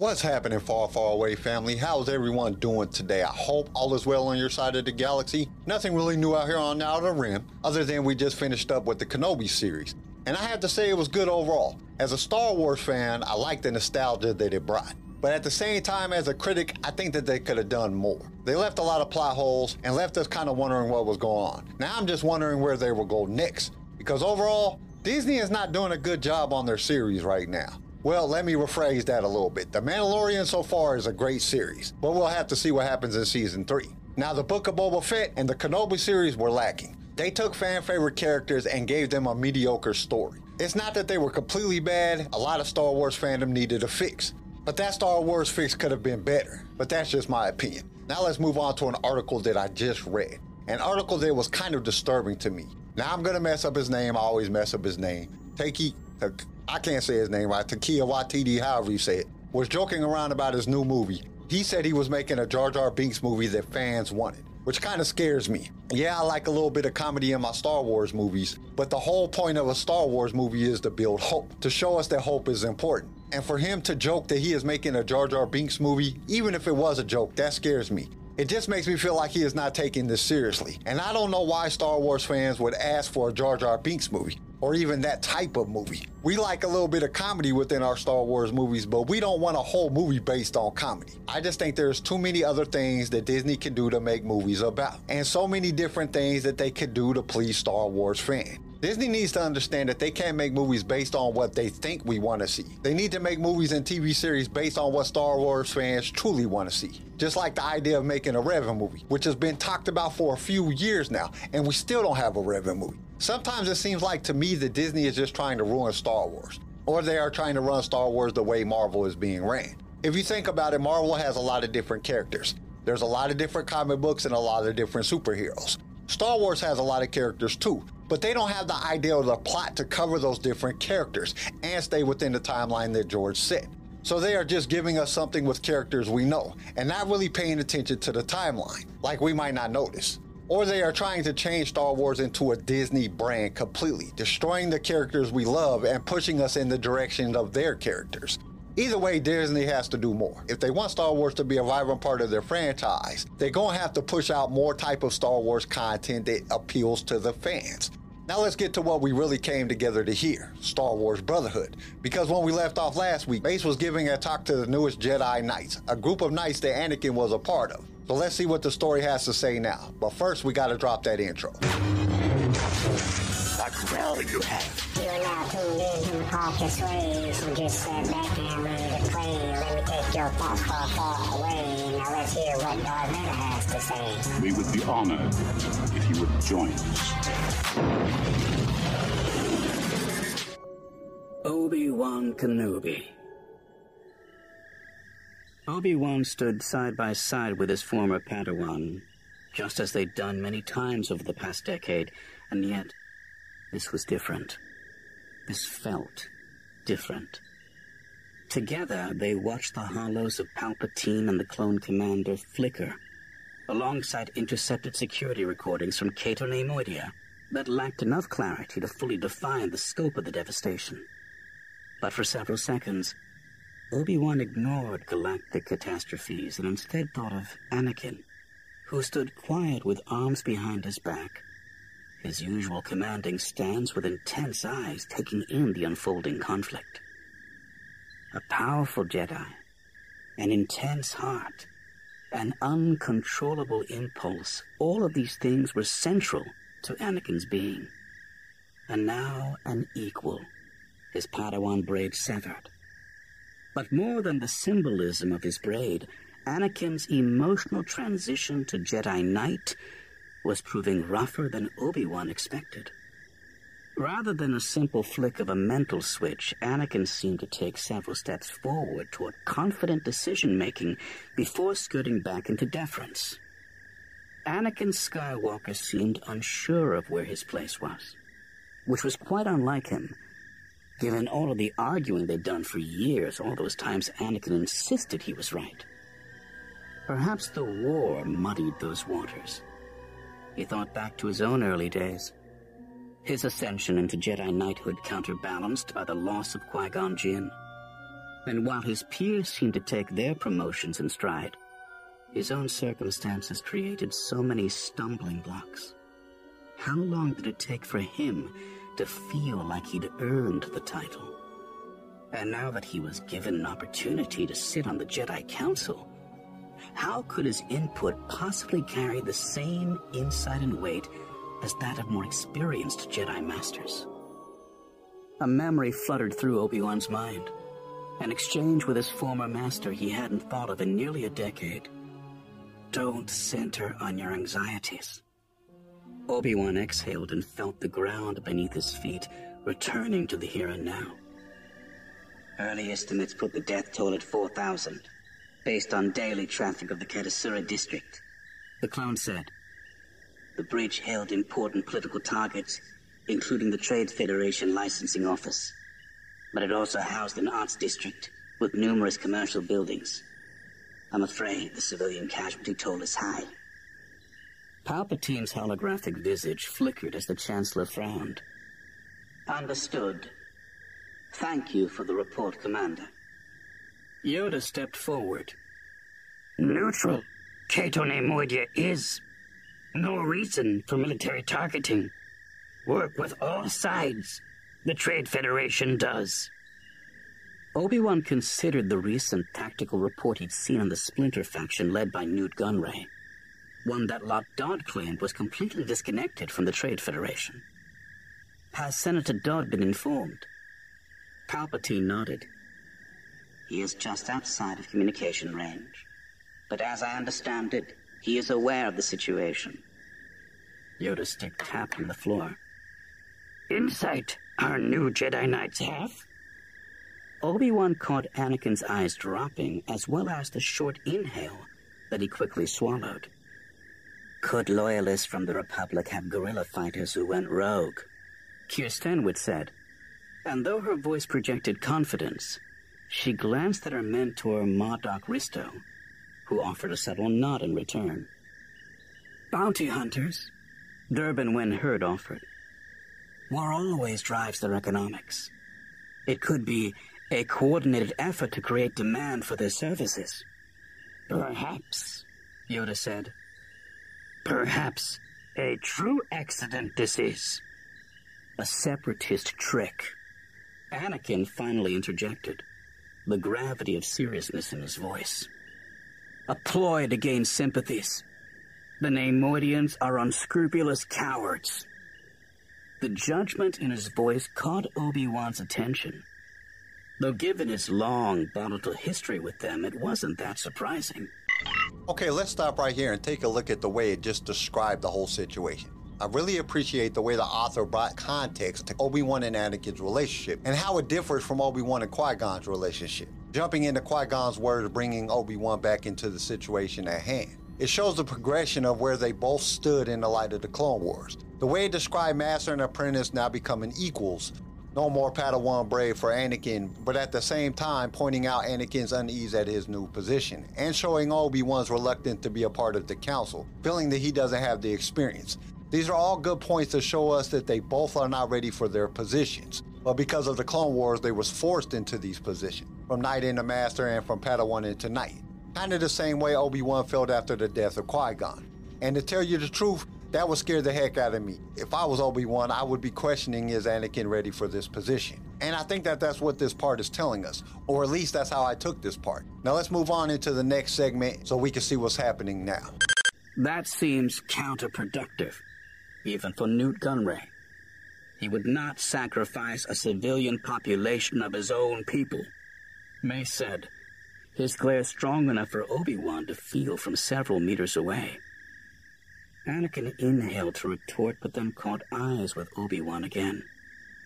What's happening, far, far away family? How's everyone doing today? I hope all is well on your side of the galaxy. Nothing really new out here on Outer Rim, other than we just finished up with the Kenobi series. And I have to say it was good overall. As a Star Wars fan, I like the nostalgia that it brought. But at the same time, as a critic, I think that they could have done more. They left a lot of plot holes and left us kind of wondering what was going on. Now I'm just wondering where they will go next. Because overall, Disney is not doing a good job on their series right now. Well, let me rephrase that a little bit. The Mandalorian so far is a great series, but we'll have to see what happens in season 3. Now, the Book of Boba Fett and the Kenobi series were lacking. They took fan favorite characters and gave them a mediocre story. It's not that they were completely bad, a lot of Star Wars fandom needed a fix. But that Star Wars fix could have been better. But that's just my opinion. Now let's move on to an article that I just read. An article that was kind of disturbing to me. Now I'm gonna mess up his name, I always mess up his name. Takei I can't say his name right, Takia Waititi, however you say it, was joking around about his new movie. He said he was making a Jar Jar Binks movie that fans wanted, which kind of scares me. Yeah, I like a little bit of comedy in my Star Wars movies, but the whole point of a Star Wars movie is to build hope, to show us that hope is important. And for him to joke that he is making a Jar Jar Binks movie, even if it was a joke, that scares me. It just makes me feel like he is not taking this seriously. And I don't know why Star Wars fans would ask for a Jar Jar Binks movie or even that type of movie. We like a little bit of comedy within our Star Wars movies, but we don't want a whole movie based on comedy. I just think there's too many other things that Disney can do to make movies about, and so many different things that they could do to please Star Wars fans. Disney needs to understand that they can't make movies based on what they think we want to see. They need to make movies and TV series based on what Star Wars fans truly want to see. Just like the idea of making a Revan movie, which has been talked about for a few years now, and we still don't have a Revan movie. Sometimes it seems like to me that Disney is just trying to ruin Star Wars, or they are trying to run Star Wars the way Marvel is being ran. If you think about it, Marvel has a lot of different characters. There's a lot of different comic books and a lot of different superheroes. Star Wars has a lot of characters too, but they don't have the idea or the plot to cover those different characters and stay within the timeline that George set. So they are just giving us something with characters we know and not really paying attention to the timeline, like we might not notice. Or they are trying to change Star Wars into a Disney brand completely, destroying the characters we love and pushing us in the direction of their characters. Either way, Disney has to do more. If they want Star Wars to be a vibrant part of their franchise, they're going to have to push out more type of Star Wars content that appeals to the fans. Now let's get to what we really came together to hear Star Wars Brotherhood. Because when we left off last week, Mace was giving a talk to the newest Jedi Knights, a group of knights that Anakin was a part of. So let's see what the story has to say now. But first, we gotta drop that intro. What will you have? You're now tuned in to Hawkish Ways. You just sat back and ready to play. Let me take your thoughts far, far away. Now let's hear what Darth Vader has to say. We would be honored if you would join us. Obi-Wan Kenobi. Obi-Wan stood side by side with his former Padawan, just as they'd done many times over the past decade, and yet this was different. This felt different. Together, they watched the holos of Palpatine and the clone commander flicker, alongside intercepted security recordings from Cato Neimoidia that lacked enough clarity to fully define the scope of the devastation. But for several seconds, Obi-Wan ignored galactic catastrophes and instead thought of Anakin, who stood quiet with arms behind his back, his usual commanding stance with intense eyes taking in the unfolding conflict. A powerful Jedi, an intense heart, an uncontrollable impulse, all of these things were central to Anakin's being. And now an equal, his Padawan braid severed but more than the symbolism of his braid, Anakin's emotional transition to Jedi Knight was proving rougher than Obi-Wan expected. Rather than a simple flick of a mental switch, Anakin seemed to take several steps forward toward confident decision-making before skirting back into deference. Anakin Skywalker seemed unsure of where his place was, which was quite unlike him Given all of the arguing they'd done for years, all those times Anakin insisted he was right. Perhaps the war muddied those waters. He thought back to his own early days. His ascension into Jedi knighthood counterbalanced by the loss of Qui-Gon Jinn. And while his peers seemed to take their promotions in stride, his own circumstances created so many stumbling blocks. How long did it take for him to feel like he'd earned the title? And now that he was given an opportunity to sit on the Jedi Council, how could his input possibly carry the same insight and weight as that of more experienced Jedi Masters? A memory fluttered through Obi-Wan's mind. An exchange with his former master he hadn't thought of in nearly a decade. Don't center on your anxieties. Obi-Wan exhaled and felt the ground beneath his feet, returning to the here and now. Early estimates put the death toll at 4,000, based on daily traffic of the Katasura district. The clone said. The bridge held important political targets, including the Trade Federation licensing office. But it also housed an arts district with numerous commercial buildings. I'm afraid the civilian casualty toll is high. Palpatine's holographic visage flickered as the Chancellor frowned. Understood. Thank you for the report, Commander. Yoda stepped forward. Neutral. Cato Neimoidia is. No reason for military targeting. Work with all sides. The Trade Federation does. Obi-Wan considered the recent tactical report he'd seen on the Splinter faction led by Nute Gunray. One that Lott Dod claimed was completely disconnected from the Trade Federation. Has Senator Dod been informed? Palpatine nodded. He is just outside of communication range. But as I understand it, he is aware of the situation. Yoda's stick tapped on the floor. Insight our new Jedi Knights have? Obi-Wan caught Anakin's eyes dropping, as well as the short inhale that he quickly swallowed. Could loyalists from the Republic have guerrilla fighters who went rogue? Kirsten Wood said, and though her voice projected confidence, she glanced at her mentor, Mardoc Risto, who offered a subtle nod in return. Bounty hunters, Durbin when heard offered. War always drives their economics. It could be a coordinated effort to create demand for their services. Perhaps, Yoda said. Perhaps a true accident this is. A separatist trick. Anakin finally interjected, the gravity of seriousness in his voice. A ploy to gain sympathies. The Neimoidians are unscrupulous cowards. The judgment in his voice caught Obi-Wan's attention. Though given his long, volatile history with them, it wasn't that surprising. Okay, let's stop right here and take a look at the way it just described the whole situation. I really appreciate the way the author brought context to Obi-Wan and Anakin's relationship and how it differs from Obi-Wan and Qui-Gon's relationship. Jumping into Qui-Gon's words, bringing Obi-Wan back into the situation at hand. It shows the progression of where they both stood in the light of the Clone Wars. The way it described Master and Apprentice now becoming equals. No more Padawan brave for Anakin, but at the same time pointing out Anakin's unease at his new position, and showing Obi-Wan's reluctance to be a part of the Council, feeling that he doesn't have the experience. These are all good points to show us that they both are not ready for their positions. But because of the Clone Wars, they was forced into these positions, from Knight into Master and from Padawan into Knight. Kind of the same way Obi-Wan felt after the death of Qui-Gon. And to tell you the truth, that would scare the heck out of me. If I was Obi-Wan, I would be questioning is Anakin ready for this position? And I think that that's what this part is telling us, or at least that's how I took this part. Now let's move on into the next segment so we can see what's happening now. That seems counterproductive even for Nute Gunray. He would not sacrifice a civilian population of his own people. Mace said, his glare strong enough for Obi-Wan to feel from several meters away. Anakin inhaled to retort, but then caught eyes with Obi-Wan again.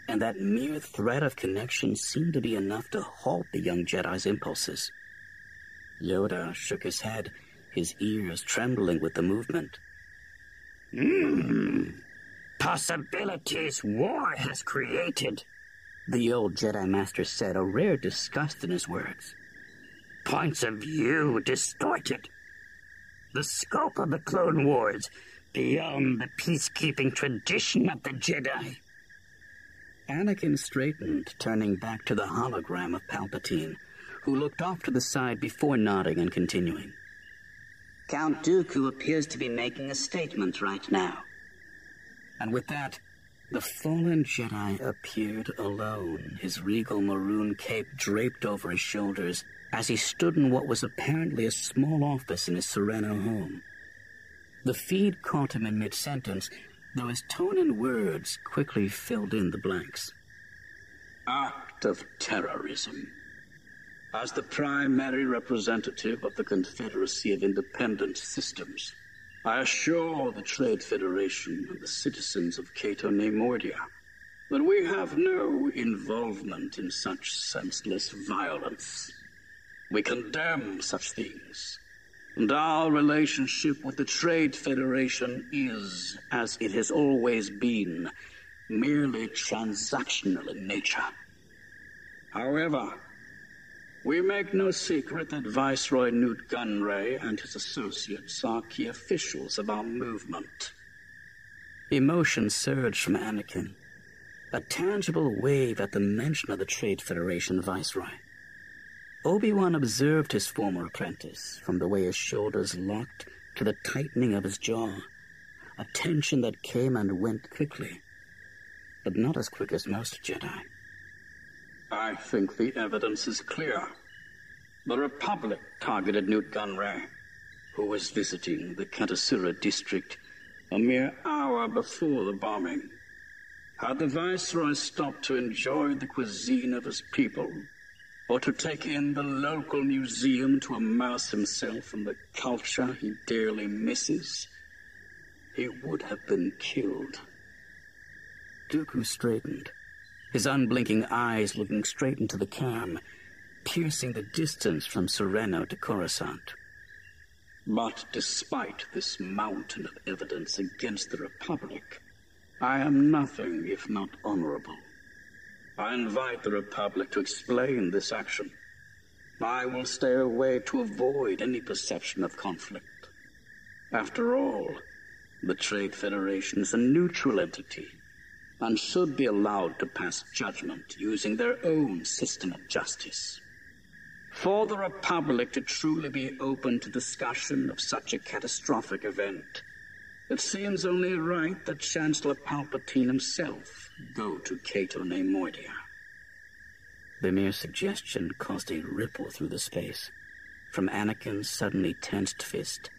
And that mere threat of connection seemed to be enough to halt the young Jedi's impulses. Yoda shook his head, his ears trembling with the movement. Hmm. Possibilities war has created, the old Jedi Master said, a rare disgust in his words. Points of view distorted. The scope of the Clone Wars beyond the peacekeeping tradition of the Jedi. Anakin straightened, turning back to the hologram of Palpatine, who looked off to the side before nodding and continuing. Count Dooku appears to be making a statement right now. And with that, the fallen Jedi appeared alone, his regal maroon cape draped over his shoulders, as he stood in what was apparently a small office in his Serenno home. The feed caught him in mid sentence, though his tone and words quickly filled in the blanks. Act of terrorism. As the primary representative of the Confederacy of Independent Systems, I assure the Trade Federation and the citizens of Cato Neimoidia that we have no involvement in such senseless violence. We condemn such things, and our relationship with the Trade Federation is, as it has always been, merely transactional in nature. However, we make no secret that Viceroy Nute Gunray and his associates are key officials of our movement. Emotion surged from Anakin, a tangible wave at the mention of the Trade Federation Viceroy. Obi-Wan observed his former apprentice, from the way his shoulders locked to the tightening of his jaw, a tension that came and went quickly, but not as quick as most Jedi. I think the evidence is clear. The Republic targeted Nute Gunray, who was visiting the Katasura district a mere hour before the bombing. Had the Viceroy stopped to enjoy the cuisine of his people, or to take in the local museum to immerse himself in the culture he dearly misses, he would have been killed. Dooku straightened his unblinking eyes looking straight into the cam, piercing the distance from Serenno to Coruscant. But despite this mountain of evidence against the Republic, I am nothing if not honorable. I invite the Republic to explain this action. I will stay away to avoid any perception of conflict. After all, the Trade Federation is a neutral entity and should be allowed to pass judgment using their own system of justice. For the Republic to truly be open to discussion of such a catastrophic event, it seems only right that Chancellor Palpatine himself go to Cato Neimoidia. The mere suggestion caused a ripple through the space, from Anakin's suddenly tensed fist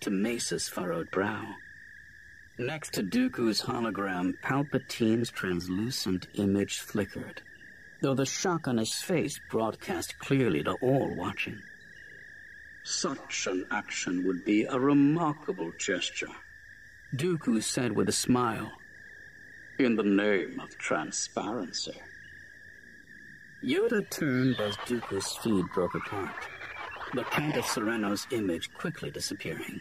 to Mace's furrowed brow. Next to Dooku's hologram, Palpatine's translucent image flickered, though the shock on his face broadcast clearly to all watching. Such an action would be a remarkable gesture, Dooku said with a smile. In the name of transparency. Yoda turned as Dooku's feed broke apart, the Count of Serenno's image quickly disappearing.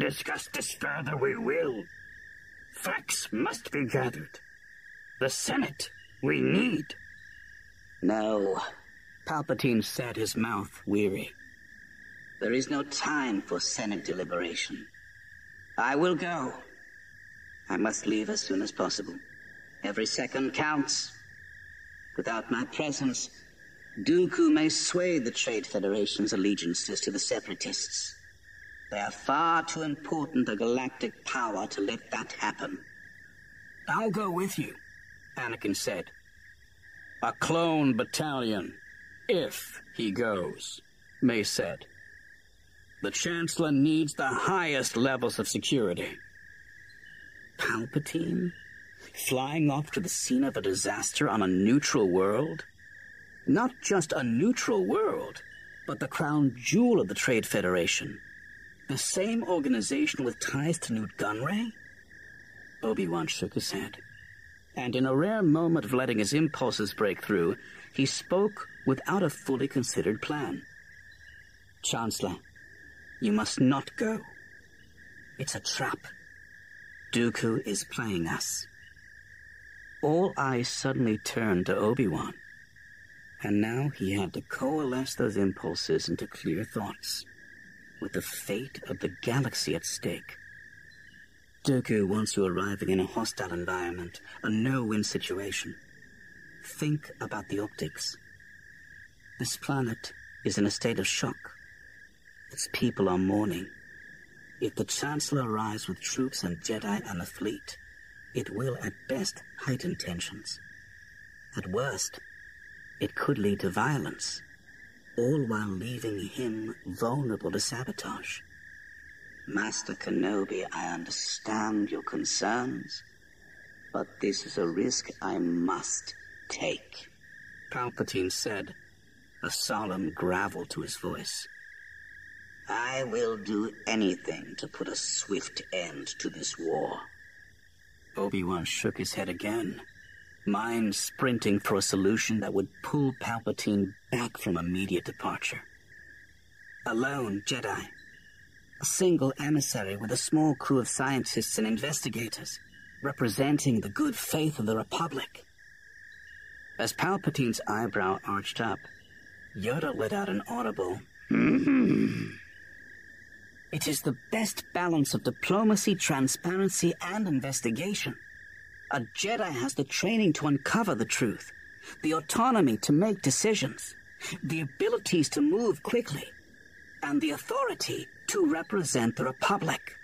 Discuss this further we will. Facts must be gathered. The Senate we need. No, Palpatine said, his mouth weary. There is no time for Senate deliberation. I will go. I must leave as soon as possible. Every second counts. Without my presence, Dooku may sway the Trade Federation's allegiances to the Separatists. They are far too important a galactic power to let that happen. I'll go with you, Anakin said. A clone battalion, if he goes, Mace said. The Chancellor needs the highest levels of security. Palpatine? Flying off to the scene of a disaster on a neutral world? Not just a neutral world, but the crown jewel of the Trade Federation. The same organization with ties to Nute Gunray? Obi-Wan shook his head. And in a rare moment of letting his impulses break through, he spoke without a fully considered plan. Chancellor, you must not go. It's a trap. Dooku is playing us. All eyes suddenly turned to Obi-Wan. And now he had to coalesce those impulses into clear thoughts with the fate of the galaxy at stake. Dooku wants you arriving in a hostile environment, a no-win situation. Think about the optics. This planet is in a state of shock. Its people are mourning. If the Chancellor arrives with troops and Jedi and a fleet, it will at best heighten tensions. At worst, it could lead to violence, all while leaving him vulnerable to sabotage. Master Kenobi, I understand your concerns, but this is a risk I must take. Palpatine said, a solemn gravel to his voice. I will do anything to put a swift end to this war. Obi-Wan shook his head again, mind sprinting for a solution that would pull Palpatine back from immediate departure. Alone, Jedi. A single emissary with a small crew of scientists and investigators, representing the good faith of the Republic. As Palpatine's eyebrow arched up, Yoda let out an audible, mm-hmm. It is the best balance of diplomacy, transparency, and investigation. A Jedi has the training to uncover the truth, the autonomy to make decisions, the abilities to move quickly, and the authority to represent the Republic.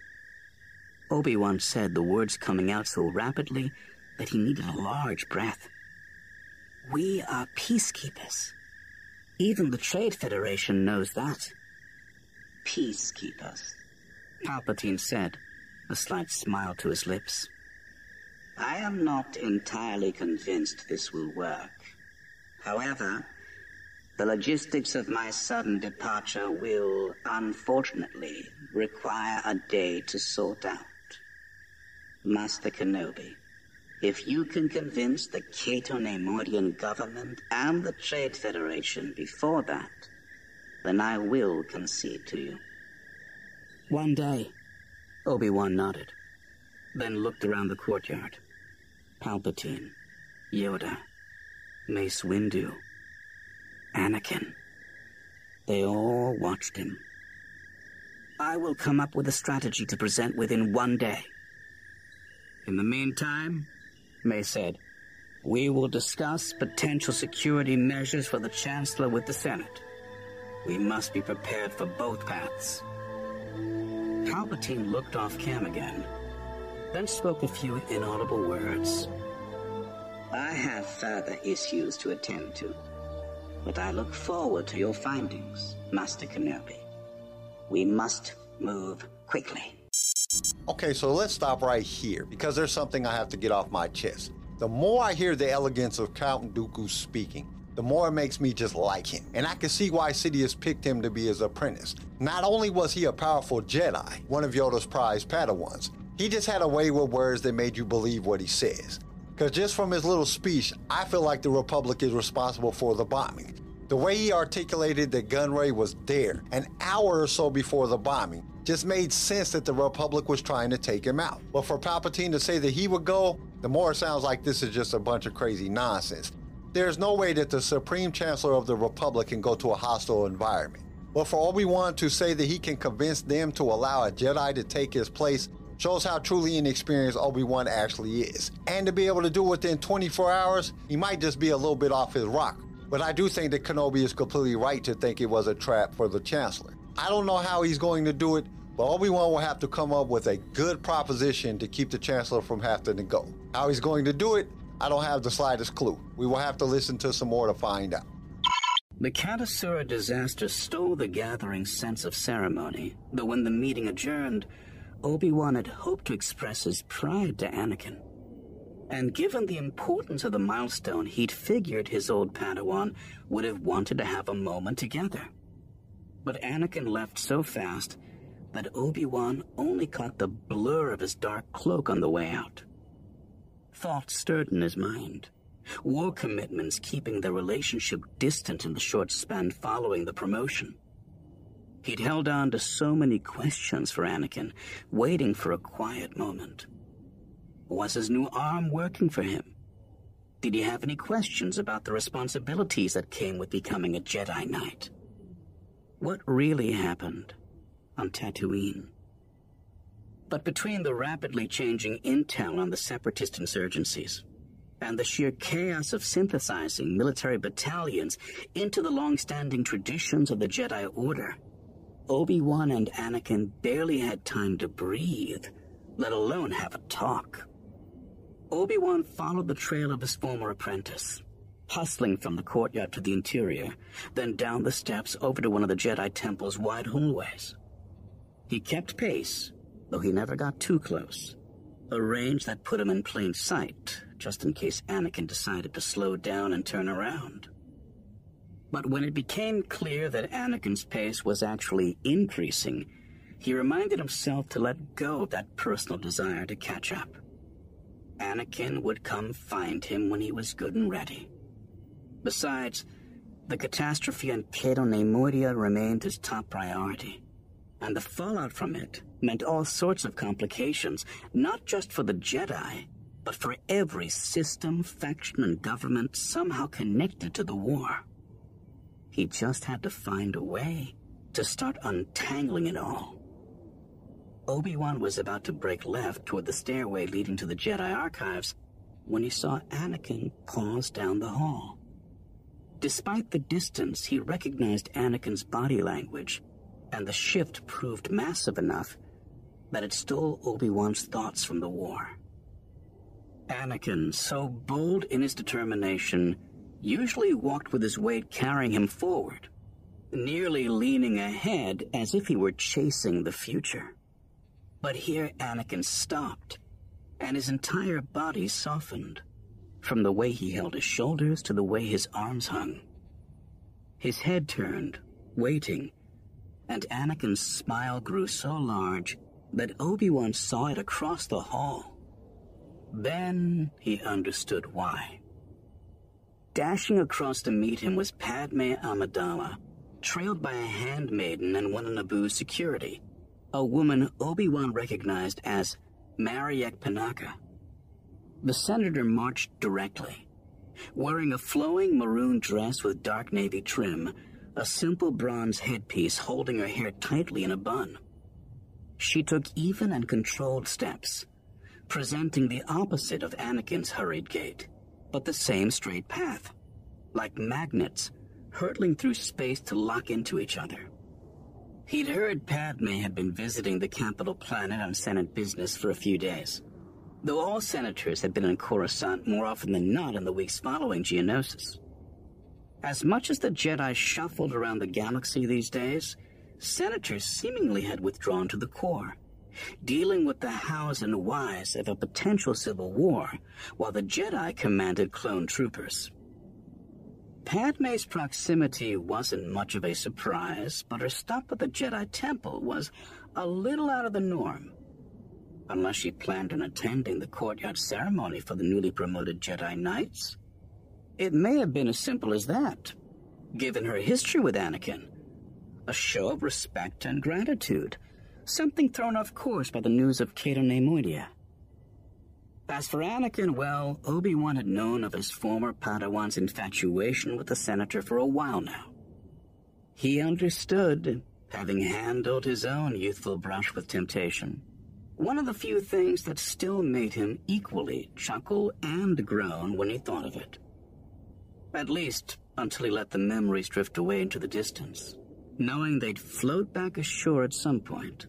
Obi-Wan said the words coming out so rapidly that he needed a large breath. We are peacekeepers. Even the Trade Federation knows that peacekeepers. Palpatine said, a slight smile to his lips. I am not entirely convinced this will work. However, the logistics of my sudden departure will, unfortunately, require a day to sort out. Master Kenobi, if you can convince the Cato Neimoidian government and the Trade Federation before that, then I will concede to you. One day, Obi-Wan nodded, then looked around the courtyard. Palpatine, Yoda, Mace Windu, Anakin. They all watched him. I will come up with a strategy to present within one day. In the meantime, Mace said, we will discuss potential security measures for the Chancellor with the Senate. We must be prepared for both paths. Palpatine looked off cam again, then spoke a few inaudible words. I have further issues to attend to, but I look forward to your findings, Master Kenobi. We must move quickly. Okay, so let's stop right here because there's something I have to get off my chest. The more I hear the elegance of Count Dooku speaking, the more it makes me just like him. And I can see why Sidious picked him to be his apprentice. Not only was he a powerful Jedi, one of Yoda's prized Padawans, he just had a way with words that made you believe what he says. Because just from his little speech, I feel like the Republic is responsible for the bombing. The way he articulated that Gunray was there an hour or so before the bombing just made sense that the Republic was trying to take him out. But for Palpatine to say that he would go, the more it sounds like this is just a bunch of crazy nonsense. There's no way that the Supreme Chancellor of the Republic can go to a hostile environment. But for Obi-Wan to say that he can convince them to allow a Jedi to take his place shows how truly inexperienced Obi-Wan actually is. And to be able to do it within 24 hours, he might just be a little bit off his rock. But I do think that Kenobi is completely right to think it was a trap for the Chancellor. I don't know how he's going to do it, but Obi-Wan will have to come up with a good proposition to keep the Chancellor from having to go. How he's going to do it, I don't have the slightest clue. We will have to listen to some more to find out. The Katasura disaster stole the gathering's sense of ceremony, though when the meeting adjourned, Obi-Wan had hoped to express his pride to Anakin. And given the importance of the milestone, he'd figured his old Padawan would have wanted to have a moment together. But Anakin left so fast that Obi-Wan only caught the blur of his dark cloak on the way out. Thoughts stirred in his mind. War commitments keeping their relationship distant in the short span following the promotion. He'd held on to so many questions for Anakin, waiting for a quiet moment. Was his new arm working for him? Did he have any questions about the responsibilities that came with becoming a Jedi Knight? What really happened on Tatooine? But between the rapidly changing intel on the separatist insurgencies, and the sheer chaos of synthesizing military battalions into the long-standing traditions of the Jedi Order, Obi-Wan and Anakin barely had time to breathe, let alone have a talk. Obi-Wan followed the trail of his former apprentice, hustling from the courtyard to the interior, then down the steps over to one of the Jedi Temple's wide hallways. He kept pace, though he never got too close, a range that put him in plain sight, just in case Anakin decided to slow down and turn around. But when it became clear that Anakin's pace was actually increasing, he reminded himself to let go of that personal desire to catch up. Anakin would come find him when he was good and ready. Besides, the catastrophe on Cato Neimoidia remained his top priority, and the fallout from it meant all sorts of complications, not just for the Jedi, but for every system, faction, and government somehow connected to the war. He just had to find a way to start untangling it all. Obi-Wan was about to break left toward the stairway leading to the Jedi archives when he saw Anakin pause down the hall. Despite the distance, he recognized Anakin's body language, and the shift proved massive enough that it stole Obi-Wan's thoughts from the war. Anakin, so bold in his determination, usually walked with his weight carrying him forward, nearly leaning ahead as if he were chasing the future. But here Anakin stopped, and his entire body softened, from the way he held his shoulders to the way his arms hung. His head turned, waiting, and Anakin's smile grew so large that Obi-Wan saw it across the hall. Then he understood why. Dashing across to meet him was Padme Amidala, trailed by a handmaiden and one of Naboo's security, a woman Obi-Wan recognized as Mariek Panaka. The senator marched directly, wearing a flowing maroon dress with dark navy trim, a simple bronze headpiece holding her hair tightly in a bun. She took even and controlled steps, presenting the opposite of Anakin's hurried gait, but the same straight path, like magnets hurtling through space to lock into each other. He'd heard Padme had been visiting the capital planet on Senate business for a few days, though all senators had been in Coruscant more often than not in the weeks following Geonosis. As much as the Jedi shuffled around the galaxy these days, senators seemingly had withdrawn to the core, dealing with the hows and whys of a potential civil war, while the Jedi commanded clone troopers. Padme's proximity wasn't much of a surprise, but her stop at the Jedi Temple was a little out of the norm. Unless she planned on attending the courtyard ceremony for the newly promoted Jedi Knights. It may have been as simple as that, given her history with Anakin. A show of respect and gratitude, something thrown off course by the news of Cato Neimoidia. As for Anakin, well, Obi-Wan had known of his former Padawan's infatuation with the senator for a while now. He understood, having handled his own youthful brush with temptation. One of the few things that still made him equally chuckle and groan when he thought of it. At least, until he let the memories drift away into the distance, knowing they'd float back ashore at some point.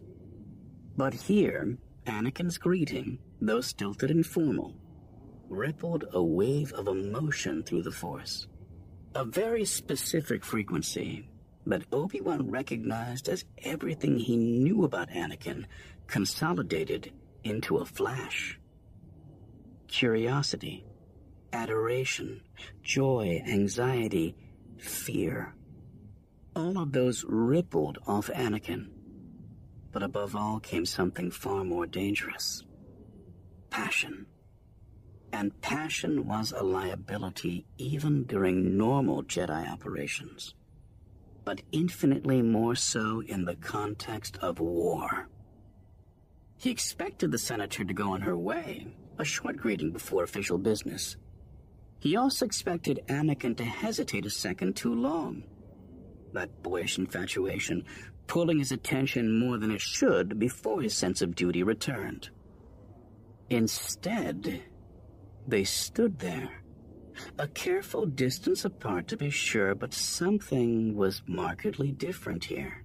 But here, Anakin's greeting though stilted and formal, rippled a wave of emotion through the Force. A very specific frequency that Obi-Wan recognized as everything he knew about Anakin consolidated into a flash. Curiosity, adoration, joy, anxiety, fear. All of those rippled off Anakin. But above all came something far more dangerous passion. And passion was a liability even during normal Jedi operations, but infinitely more so in the context of war. He expected the senator to go on her way, a short greeting before official business. He also expected Anakin to hesitate a second too long. That boyish infatuation pulling his attention more than it should before his sense of duty returned. Instead, They stood there, a careful distance apart to be sure, but something was markedly different here.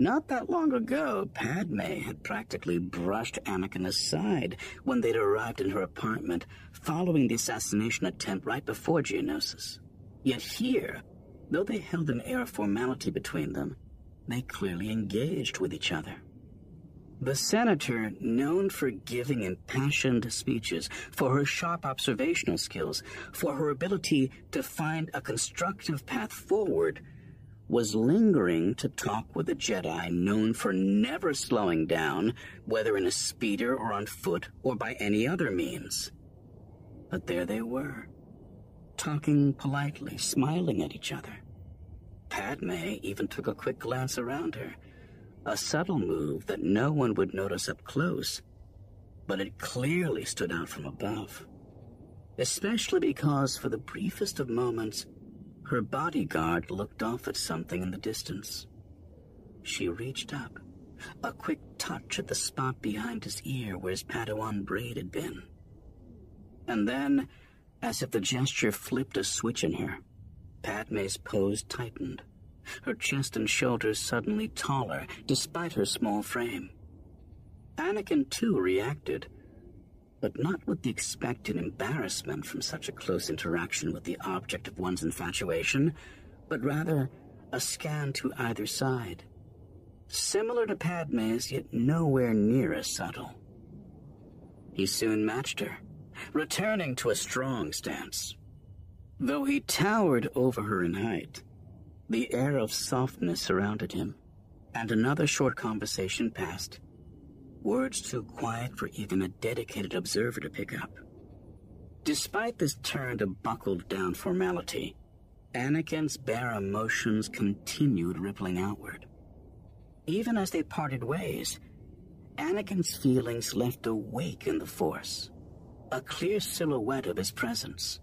Not that long ago, Padme had practically brushed Anakin aside when they'd arrived in her apartment following the assassination attempt right before Geonosis. Yet here, though they held an air of formality between them, they clearly engaged with each other. The senator, known for giving impassioned speeches, for her sharp observational skills, for her ability to find a constructive path forward, was lingering to talk with a Jedi known for never slowing down, whether in a speeder or on foot or by any other means. But there they were, talking politely, smiling at each other. Padme even took a quick glance around her, a subtle move that no one would notice up close, but it clearly stood out from above. Especially because, for the briefest of moments, her bodyguard looked off at something in the distance. She reached up, a quick touch at the spot behind his ear where his Padawan braid had been. And then, as if the gesture flipped a switch in her, Padme's pose tightened, her chest and shoulders suddenly taller despite her small frame. Anakin, too, reacted, but not with the expected embarrassment from such a close interaction with the object of one's infatuation, but rather a scan to either side. Similar to Padme's, yet nowhere near as subtle. He soon matched her, returning to a strong stance. Though he towered over her in height, the air of softness surrounded him, and another short conversation passed Words too quiet for even a dedicated observer to pick up. Despite this turn to buckled down formality, Anakin's bare emotions continued rippling outward. Even as they parted ways, Anakin's feelings left a wake in the Force, a clear silhouette of his presence,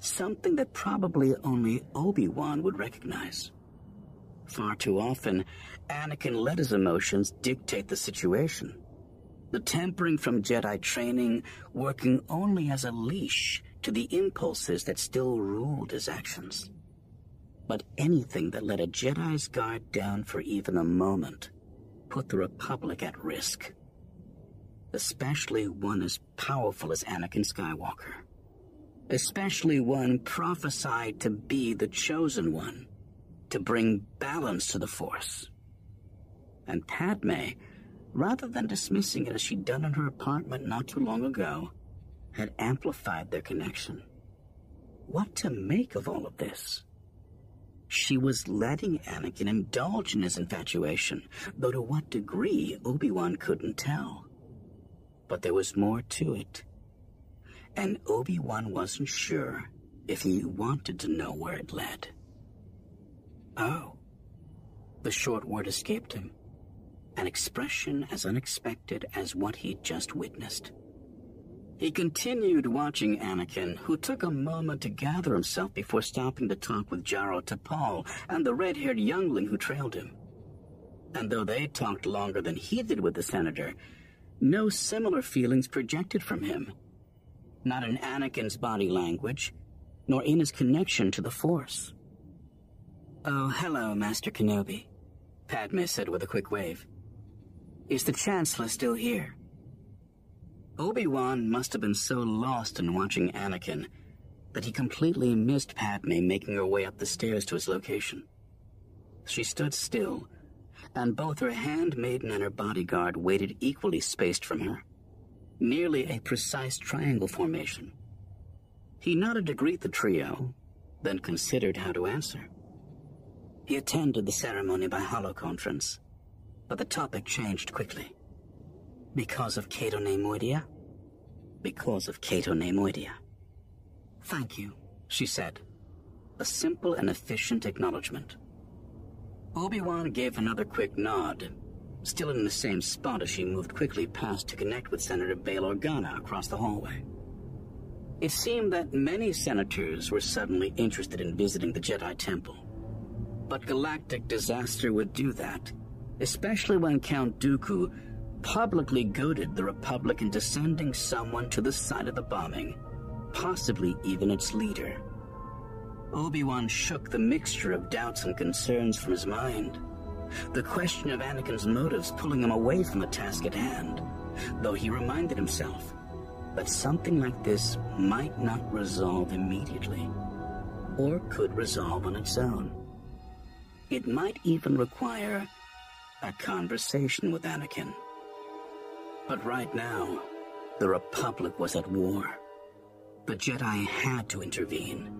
something that probably only Obi-Wan would recognize. Far too often, Anakin let his emotions dictate the situation. The tempering from Jedi training working only as a leash to the impulses that still ruled his actions. But anything that let a Jedi's guard down for even a moment put the Republic at risk. Especially one as powerful as Anakin Skywalker. Especially one prophesied to be the chosen one to bring balance to the Force. And Padme, rather than dismissing it as she'd done in her apartment not too long ago, had amplified their connection. What to make of all of this? She was letting Anakin indulge in his infatuation, though to what degree Obi-Wan couldn't tell. But there was more to it. And Obi-Wan wasn't sure if he wanted to know where it led. Oh. The short word escaped him. An expression as unexpected as what he'd just witnessed. He continued watching Anakin, who took a moment to gather himself before stopping to talk with Jaro Tapal and the red-haired youngling who trailed him. And though they talked longer than he did with the senator, no similar feelings projected from him. Not in Anakin's body language, nor in his connection to the Force. Oh, hello, Master Kenobi, Padme said with a quick wave. Is the Chancellor still here? Obi-Wan must have been so lost in watching Anakin that he completely missed Padme making her way up the stairs to his location. She stood still, and both her handmaiden and her bodyguard waited equally spaced from her, nearly a precise triangle formation. He nodded to greet the trio, then considered how to answer. He attended the ceremony by holoconference, but the topic changed quickly. Because of Cato Neimoidia? Because of Cato Neimoidia. Thank you, she said. A simple and efficient acknowledgement. Obi-Wan gave another quick nod, still in the same spot as she moved quickly past to connect with Senator Bail Organa across the hallway. It seemed that many senators were suddenly interested in visiting the Jedi Temple. But galactic disaster would do that, especially when Count Dooku publicly goaded the Republic into sending someone to the site of the bombing, possibly even its leader. Obi-Wan shook the mixture of doubts and concerns from his mind. The question of Anakin's motives pulling him away from the task at hand, though he reminded himself that something like this might not resolve immediately, or could resolve on its own. It might even require a conversation with Anakin. But right now, the Republic was at war. The Jedi had to intervene.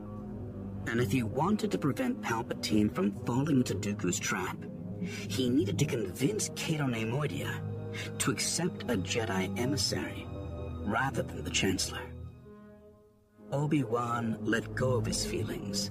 And if he wanted to prevent Palpatine from falling into Dooku's trap, he needed to convince Cato Neimoidia to accept a Jedi emissary rather than the Chancellor. Obi-Wan let go of his feelings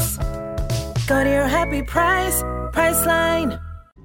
Go to your happy price.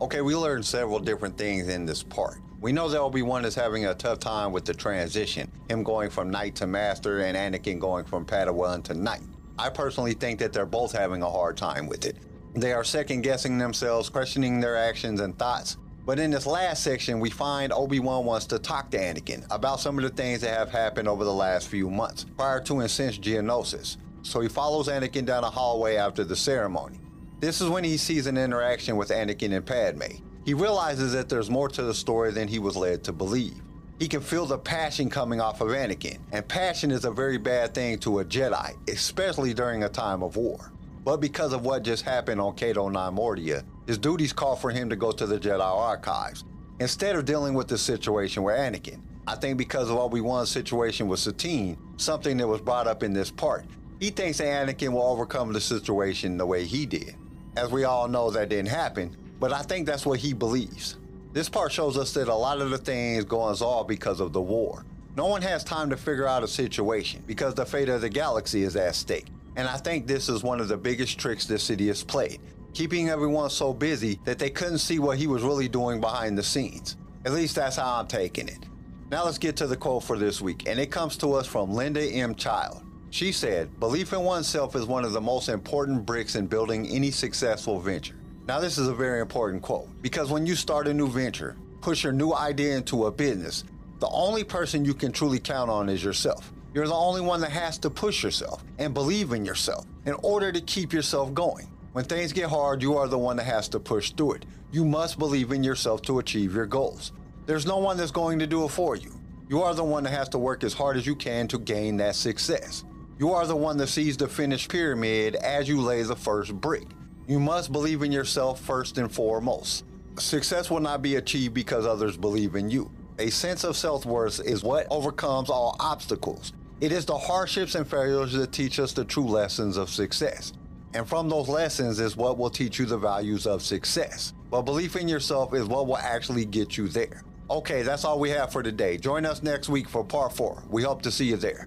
Okay, we learned several different things in this part. We know that Obi-Wan is having a tough time with the transition, him going from knight to master and Anakin going from Padawan to knight. I personally think that they're both having a hard time with it. They are second guessing themselves, questioning their actions and thoughts. But in this last section, we find Obi-Wan wants to talk to Anakin about some of the things that have happened over the last few months, prior to and since Geonosis. So he follows Anakin down a hallway after the ceremony. This is when he sees an interaction with Anakin and Padme. He realizes that there's more to the story than he was led to believe. He can feel the passion coming off of Anakin, and passion is a very bad thing to a Jedi, especially during a time of war. But because of what just happened on Cato Neimoidia, his duties call for him to go to the Jedi archives, instead of dealing with the situation with Anakin. I think because of Obi-Wan's situation with Satine, something that was brought up in this part, he thinks Anakin will overcome the situation the way he did. As we all know, that didn't happen, but I think that's what he believes. This part shows us that a lot of the things go all because of the war. No one has time to figure out a situation because the fate of the galaxy is at stake. And I think this is one of the biggest tricks Sidious has played, keeping everyone so busy that they couldn't see what he was really doing behind the scenes. At least that's how I'm taking it. Now let's get to the quote for this week, and it comes to us from Lydia M. Child. She said, Belief in oneself is one of the most important bricks in building any successful venture. Now, this is a very important quote because when you start a new venture, push your new idea into a business, the only person you can truly count on is yourself. You're the only one that has to push yourself and believe in yourself in order to keep yourself going. When things get hard, you are the one that has to push through it. You must believe in yourself to achieve your goals. There's no one that's going to do it for you. You are the one that has to work as hard as you can to gain that success. You are the one that sees the finished pyramid as you lay the first brick. You must believe in yourself first and foremost. Success will not be achieved because others believe in you. A sense of self worth is what overcomes all obstacles. It is the hardships and failures that teach us the true lessons of success. And from those lessons is what will teach you the values of success. But belief in yourself is what will actually get you there. Okay, that's all we have for today. Join us next week for part four. We hope to see you there.